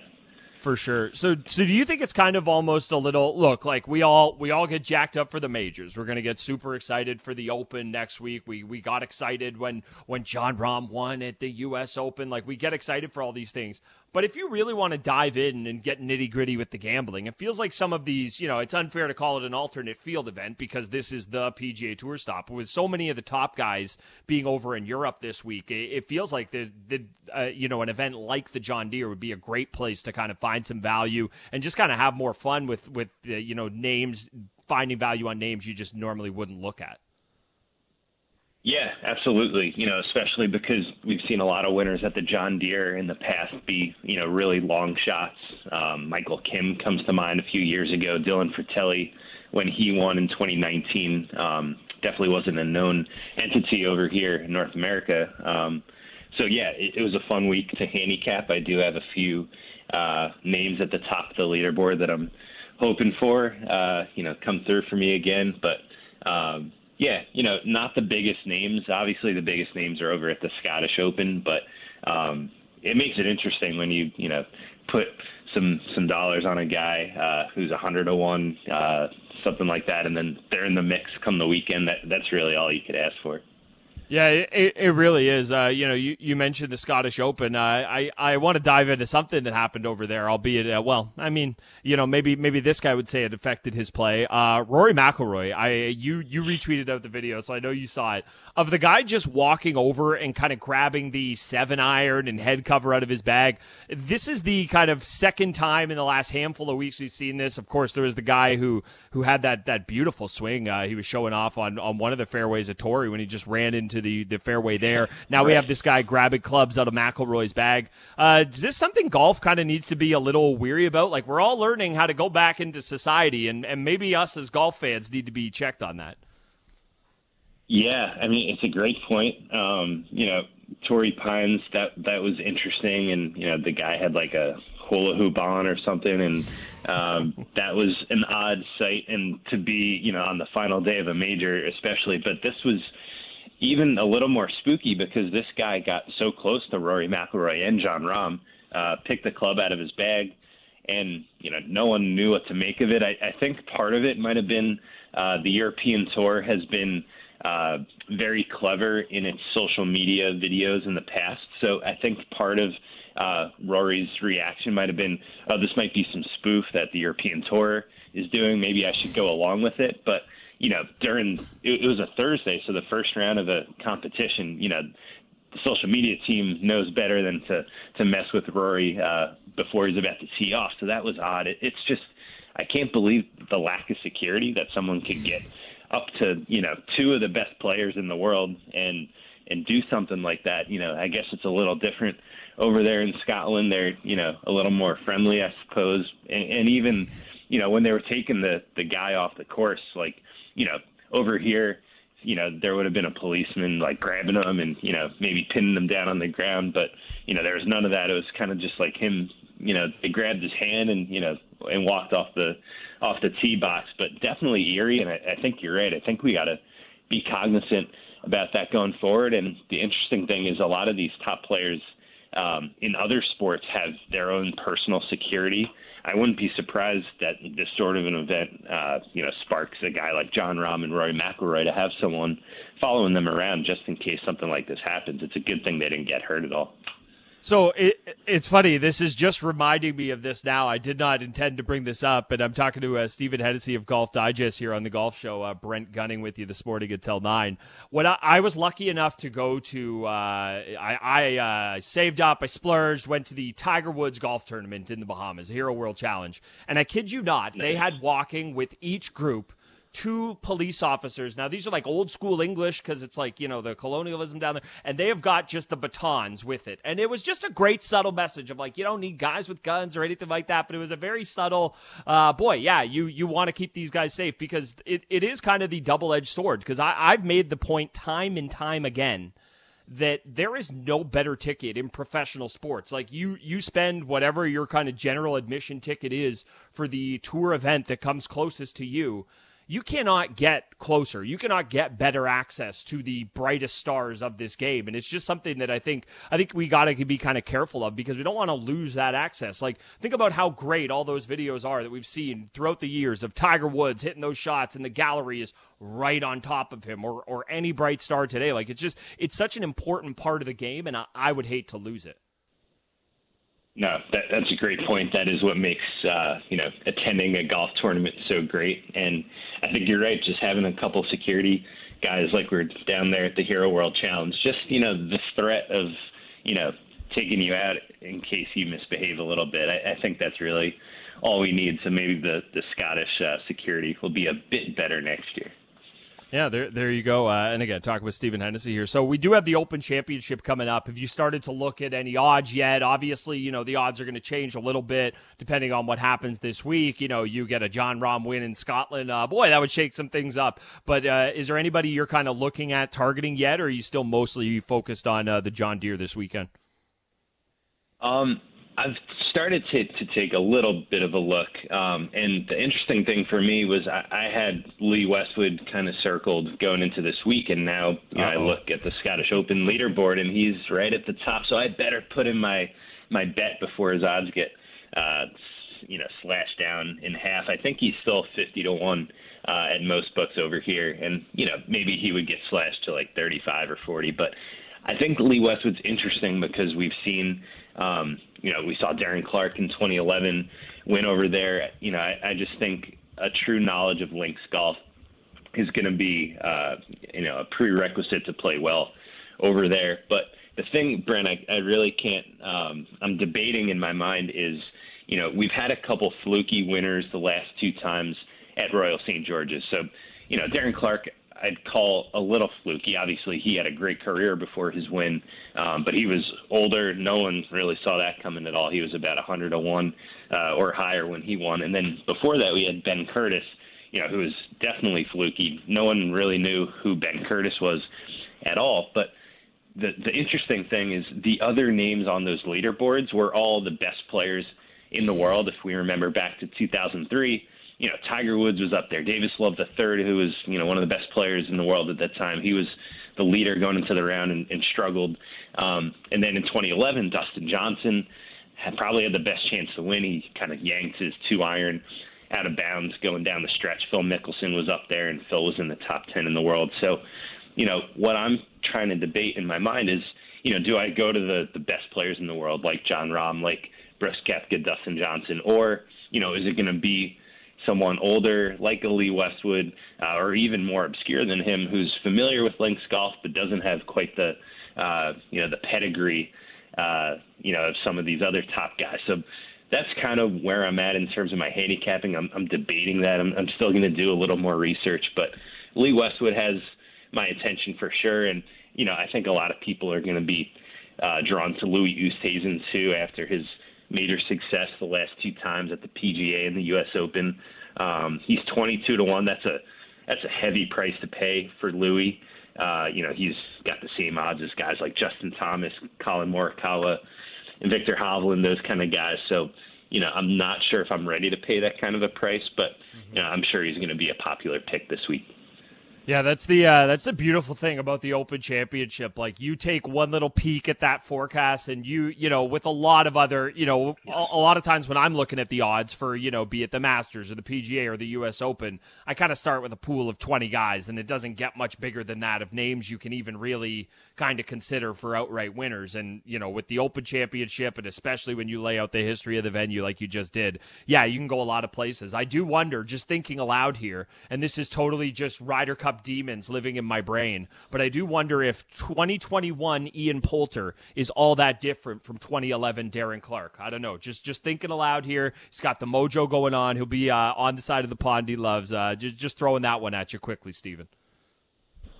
for sure. So, so do you think it's kind of almost a little look like we all we all get jacked up for the majors? We're gonna get super excited for the Open next week. We we got excited when when Jon Rahm won at the U.S. Open. Like we get excited for all these things. But if you really want to dive in and get nitty gritty with the gambling, it feels like some of these, you know, it's unfair to call it an alternate field event because this is the PGA Tour stop. With so many of the top guys being over in Europe this week, it, feels like the, the uh, you know, an event like the John Deere would be a great place to kind of find some value and just kind of have more fun with with the, you know names, finding value on names you just normally wouldn't look at. Yeah, absolutely. You know, especially because we've seen a lot of winners at the John Deere in the past be, you know, really long shots. Um, Michael Kim comes to mind a few years ago. Dylan Frittelli, when he won in 2019, um, definitely wasn't a known entity over here in North America. Um, so yeah, it, it was a fun week to handicap. I do have a few uh, names at the top of the leaderboard that I'm hoping for, uh, you know, come through for me again, but. Um, yeah, you know, not the biggest names. Obviously, the biggest names are over at the Scottish Open, but um, it makes it interesting when you you know put some some dollars on a guy uh, who's a hundred to one, uh, something like that, and then they're in the mix come the weekend. That that's really all you could ask for. Yeah, it, it really is. Uh, you know, you, you mentioned the Scottish Open. Uh, I I want to dive into something that happened over there, albeit uh, well. I mean, you know, maybe maybe this guy would say it affected his play. Uh, Rory McIlroy. I you you retweeted out the video, so I know you saw it of the guy just walking over and kind of grabbing the seven iron and head cover out of his bag. This is the kind of second time in the last handful of weeks we've seen this. Of course, there was the guy who who had that that beautiful swing. Uh, he was showing off on on one of the fairways at Torrey when he just ran into to the, the fairway there. <laughs> Now right. we have this guy grabbing clubs out of McIlroy's bag. Uh, is this something golf kind of needs to be a little weary about? Like we're all learning how to go back into society, and, and maybe us as golf fans need to be checked on that. Yeah, I mean it's a great point. Um, you know, Torrey Pines that that was interesting, and you know the guy had like a hula hoop on or something, and um, <laughs> that was an odd sight. And to be you know on the final day of a major, especially, but this was even a little more spooky because this guy got so close to Rory McIlroy and Jon Rahm, uh, picked the club out of his bag, and you know no one knew what to make of it. I, I think part of it might have been uh, the European Tour has been uh, very clever in its social media videos in the past, so I think part of uh, Rory's reaction might have been, "Oh, this might be some spoof that the European Tour is doing. Maybe I should go along with it." But you know, during it, it was a Thursday, so the first round of the competition, you know, the social media team knows better than to to mess with Rory uh, before he's about to tee off. So that was odd. It, it's just I can't believe the lack of security that someone could get up to you know two of the best players in the world and and do something like that. You know, I guess it's a little different over there in Scotland. They're you know a little more friendly, I suppose, and, and even you know when they were taking the the guy off the course, like you know, over here, you know, there would have been a policeman like grabbing them and, you know, maybe pinning them down on the ground. But, you know, there was none of that. It was kind of just like him, you know, they grabbed his hand and, you know, and walked off the, off the tee box, but definitely eerie. And I, I think you're right. I think we got to be cognizant about that going forward. And the interesting thing is a lot of these top players um, in other sports have their own personal security I wouldn't be surprised that this sort of an event, uh, you know, sparks a guy like Jon Rahm and Rory McIlroy to have someone following them around just in case something like this happens. It's a good thing they didn't get hurt at all. So it, it's funny. This is just reminding me of this now. I did not intend to bring this up, but I'm talking to uh, Stephen Hennessey of Golf Digest here on the Golf Show. Uh, Brent Gunning with you this morning until nine. When I, I was lucky enough to go to, uh, I, I uh, saved up, I splurged, went to the Tiger Woods golf tournament in the Bahamas, Hero World Challenge, and I kid you not, they had walking with each group two police officers. Now, these are like old school English because it's like, you know, the colonialism down there. And they have got just the batons with it. And it was just a great subtle message of like, you don't need guys with guns or anything like that. But it was a very subtle, uh, boy, yeah, you, you want to keep these guys safe because it, it is kind of the double edged sword. Because I've made the point time and time again that there is no better ticket in professional sports. Like you you spend whatever your kind of general admission ticket is for the tour event that comes closest to you you cannot get closer. You cannot get better access to the brightest stars of this game. And it's just something that I think I think we got to be kind of careful of because we don't want to lose that access. Like think about how great all those videos are that we've seen throughout the years of Tiger Woods hitting those shots and the gallery is right on top of him or or any bright star today. Like it's just it's such an important part of the game and I, I would hate to lose it. No, that, that's a great point. That is what makes uh, you know attending a golf tournament so great. And I think you're right. Just having a couple security guys like we're down there at the Hero World Challenge, just you know the threat of you know taking you out in case you misbehave a little bit. I, I think that's really all we need. So maybe the the Scottish uh, security will be a bit better next year. Yeah, there, there you go. Uh, and again, talking with Stephen Hennessey here. So we do have the Open Championship coming up. Have you started to look at any odds yet? Obviously, you know the odds are going to change a little bit depending on what happens this week. You know, you get a Jon Rahm win in Scotland. Uh, boy, that would shake some things up. But uh, is there anybody you're kind of looking at targeting yet, or are you still mostly focused on uh, the John Deere this weekend? Um, I've started to to take a little bit of a look, um, and the interesting thing for me was I, I had Lee Westwood kind of circled going into this week, and now you know, I look at the Scottish Open leaderboard, and he's right at the top. So I better put in my my bet before his odds get uh, you know slashed down in half. I think he's still fifty to one uh, at most books over here, and you know maybe he would get slashed to like thirty five or forty, but I think Lee Westwood's interesting because we've seen um, you know, we saw Darren Clarke in 2011 win over there. You know, I, I just think a true knowledge of links golf is going to be, uh, you know, a prerequisite to play well over there. But the thing, Brent, I, I really can't. Um, I'm debating in my mind is, you know, we've had a couple fluky winners the last two times at Royal St. George's. So, you know, Darren Clarke, I'd call a little fluky. Obviously, he had a great career before his win, um, but he was older. No one really saw that coming at all. He was about 100 to one uh, or higher when he won. And then before that, we had Ben Curtis, you know, who was definitely fluky. No one really knew who Ben Curtis was at all. But the the interesting thing is the other names on those leaderboards were all the best players in the world. If we remember back to 2003 you know, Tiger Woods was up there. Davis Love III, who was, you know, one of the best players in the world at that time. He was the leader going into the round and, and struggled. Um, and then in 2011, Dustin Johnson had probably had the best chance to win. He kind of yanked his two iron out of bounds going down the stretch. Phil Mickelson was up there, and Phil was in the top 10 in the world. So, you know, what I'm trying to debate in my mind is, you know, do I go to the the best players in the world like Jon Rahm, like Brooks Koepka, Dustin Johnson, or you know, is it going to be someone older like a Lee Westwood, uh, or even more obscure than him, who's familiar with links golf but doesn't have quite the uh, you know the pedigree uh, you know of some of these other top guys. So that's kind of where I'm at in terms of my handicapping. I'm, I'm debating that. I'm, I'm still going to do a little more research, but Lee Westwood has my attention for sure, and you know I think a lot of people are going to be uh, drawn to Louis Oosthuizen too after his major success the last two times at the PGA and the U.S. Open. Um, he's 22 to one. That's a that's a heavy price to pay for Louis. Uh, you know, he's got the same odds as guys like Justin Thomas, Collin Morikawa, and Viktor Hovland, those kind of guys. So, you know, I'm not sure if I'm ready to pay that kind of a price, but you know, I'm sure he's going to be a popular pick this week. Yeah, that's the uh, that's the beautiful thing about the Open Championship. Like you take one little peek at that forecast, and you you know with a lot of other you know a, a, lot of times when I'm looking at the odds for you know be it the Masters or the PGA or the U.S. Open, I kind of start with a pool of 20 guys, and it doesn't get much bigger than that of names you can even really kind of consider for outright winners. And you know with the Open Championship, and especially when you lay out the history of the venue like you just did, yeah, you can go a lot of places. I do wonder, just thinking aloud here, and this is totally just Ryder Cup demons living in my brain. But I do wonder if 2021 Ian Poulter is all that different from 2011 Darren Clarke. I don't know. Just just thinking aloud here. He's got the mojo going on. He'll be uh, on the side of the pond he loves. Uh, just, just throwing that one at you quickly, Stephen.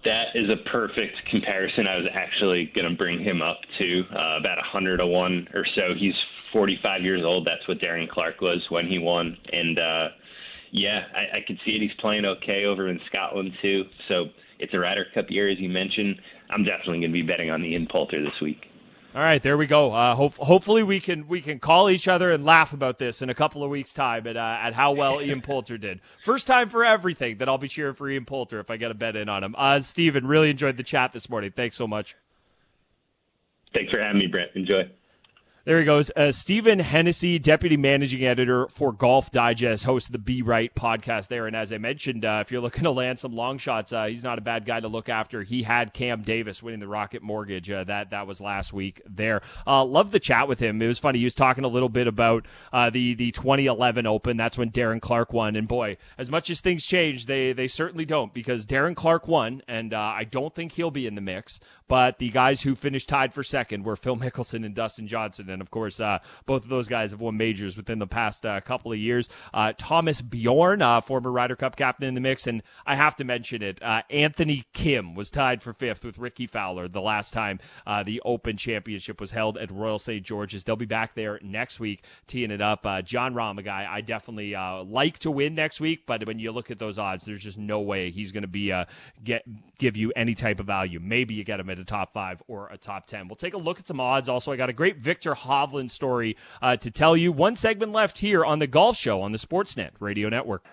That is a perfect comparison. I was actually going to bring him up to uh, about 100 to 1 or so. He's 45 years old. That's what Darren Clarke was when he won. And, uh, yeah, I, I could see it. He's playing okay over in Scotland too. So it's a Ryder Cup year, as you mentioned. I'm definitely going to be betting on the Ian Poulter this week. All right, there we go. Uh, hope, hopefully, we can we can call each other and laugh about this in a couple of weeks' time at uh, at how well Ian <laughs> Poulter did. First time for everything that I'll be cheering for Ian Poulter if I get a bet in on him. Uh, Stephen, really enjoyed the chat this morning. Thanks so much. Thanks for having me, Brent. Enjoy. There he goes. Uh, Stephen Hennessey, deputy managing editor for Golf Digest, host of the Be Right podcast there. And as I mentioned, uh, if you're looking to land some long shots, uh, he's not a bad guy to look after. He had Cam Davis winning the Rocket Mortgage. Uh, that that was last week there. Uh, love the chat with him. It was funny. He was talking a little bit about uh, the the 2011 Open. That's when Darren Clarke won. And boy, as much as things change, they they certainly don't because Darren Clarke won, and I don't think he'll be in the mix. But the guys who finished tied for second were Phil Mickelson and Dustin Johnson and of course, uh, both of those guys have won majors within the past uh, couple of years. Uh, Thomas Bjorn, uh, former Ryder Cup captain in the mix, and I have to mention it. Uh, Anthony Kim was tied for fifth with Rickie Fowler the last time the Open Championship was held at Royal St. George's. They'll be back there next week teeing it up. Jon Rahm, a guy I definitely like to win next week, but when you look at those odds, there's just no way he's going to be get give you any type of value. Maybe you get him at a top five or a top ten. We'll take a look at some odds. Also, I got a great Viktor Hovland story uh, to tell you. One segment left here on the Golf Show on the Sportsnet Radio Network.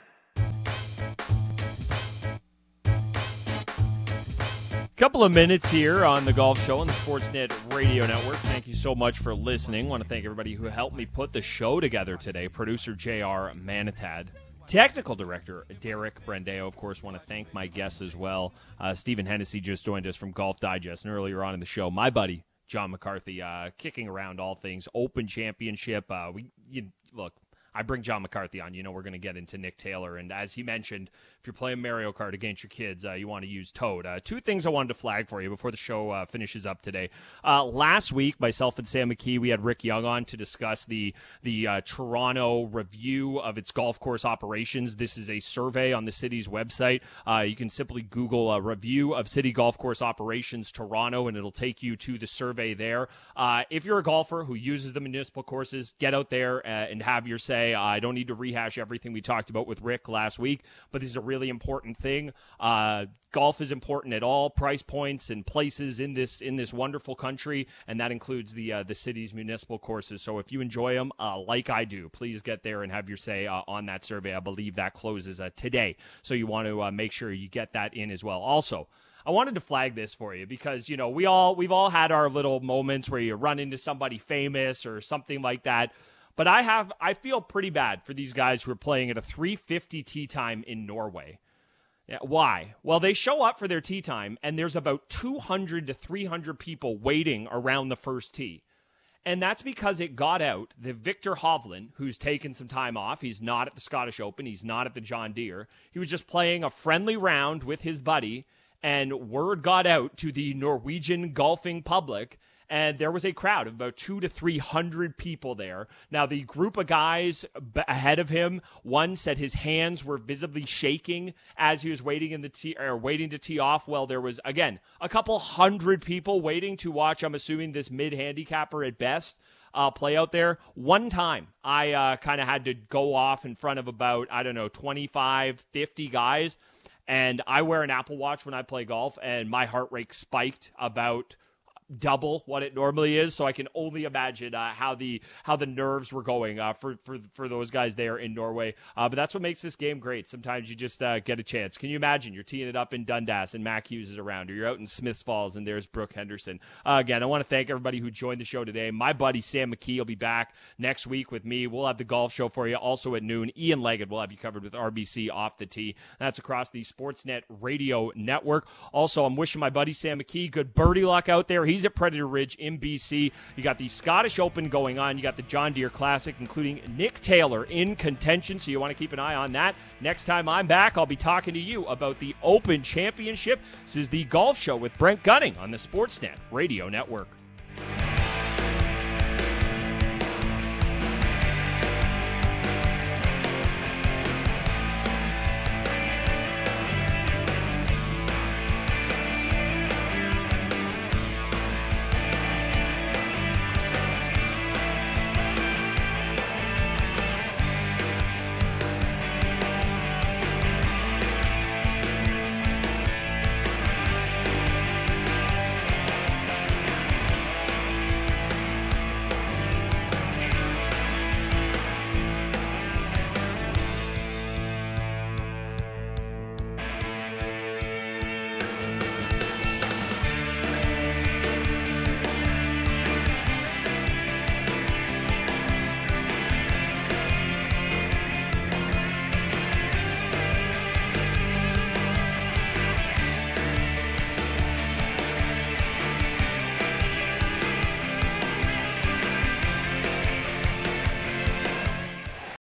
Couple of minutes here on the Golf Show on the Sportsnet Radio Network. Thank you so much for listening. want to thank everybody who helped me put the show together today. Producer J.R. Manitad. Technical Director Derek Brandeo, of course, want to thank my guests as well. Uh, Stephen Hennessey just joined us from Golf Digest, and earlier on in the show, my buddy John McCarthy, uh, kicking around all things Open Championship. Uh, we you, look. I bring John McCarthy on. You know, we're going to get into Nick Taylor. And as he mentioned, if you're playing Mario Kart against your kids, uh, you want to use Toad. Uh, two things I wanted to flag for you before the show uh, finishes up today. Uh, last week, myself and Sam McKee, we had Rick Young on to discuss the the uh, Toronto review of its golf course operations. This is a survey on the city's website. Uh, you can simply Google a review of city golf course operations Toronto, and it'll take you to the survey there. if you're a golfer who uses the municipal courses, get out there and have your say. I don't need to rehash everything we talked about with Rick last week, but this is a really important thing. Uh, golf is important at all price points and places in this in this wonderful country, and that includes the uh, the city's municipal courses. So if you enjoy them, uh, like I do, please get there and have your say uh, on that survey. I believe that closes uh, today, so you want to uh, make sure you get that in as well. Also. I wanted to flag this for you because you know we all we've all had our little moments where you run into somebody famous or something like that. But I have I feel pretty bad for these guys who are playing at a 350 tee time in Norway. Why? Well, they show up for their tee time and there's about 200 to 300 people waiting around the first tee. And that's because it got out that Viktor Hovland, who's taken some time off, he's not at the Scottish Open, he's not at the John Deere. He was just playing a friendly round with his buddy, and word got out to the Norwegian golfing public and there was a crowd of about two to three hundred people there. Now, the group of guys ahead of him, one said his hands were visibly shaking as he was waiting in the tee or waiting to tee off. Well, there was again a couple hundred people waiting to watch. I'm assuming this mid handicapper at best. Uh, play out there. One time I uh, kind of had to go off in front of about, I don't know, 25, 50 guys. And I wear an Apple Watch when I play golf, and my heart rate spiked about double what it normally is. So I can only imagine uh, how the how the nerves were going uh, for for for those guys there in Norway. Uh, but that's what makes this game great. Sometimes you just uh, get a chance. Can you imagine you're teeing it up in Dundas and Mac Hughes is around, or you're out in Smiths Falls and there's Brooke Henderson. Uh, again, I want to thank everybody who joined the show today. My buddy Sam McKee will be back next week with me. We'll have the golf show for you also at noon. Ian Leggatt will have you covered with RBC off the tee. That's across the Sportsnet Radio Network. Also, I'm wishing my buddy Sam McKee good birdie luck out there. He's at Predator Ridge in BC. You got the Scottish Open going on. You got the John Deere Classic, including Nick Taylor in contention. So you want to keep an eye on that. Next time I'm back, I'll be talking to you about the Open Championship. This is the Golf Show with Brent Gunning on the Sportsnet Radio Network.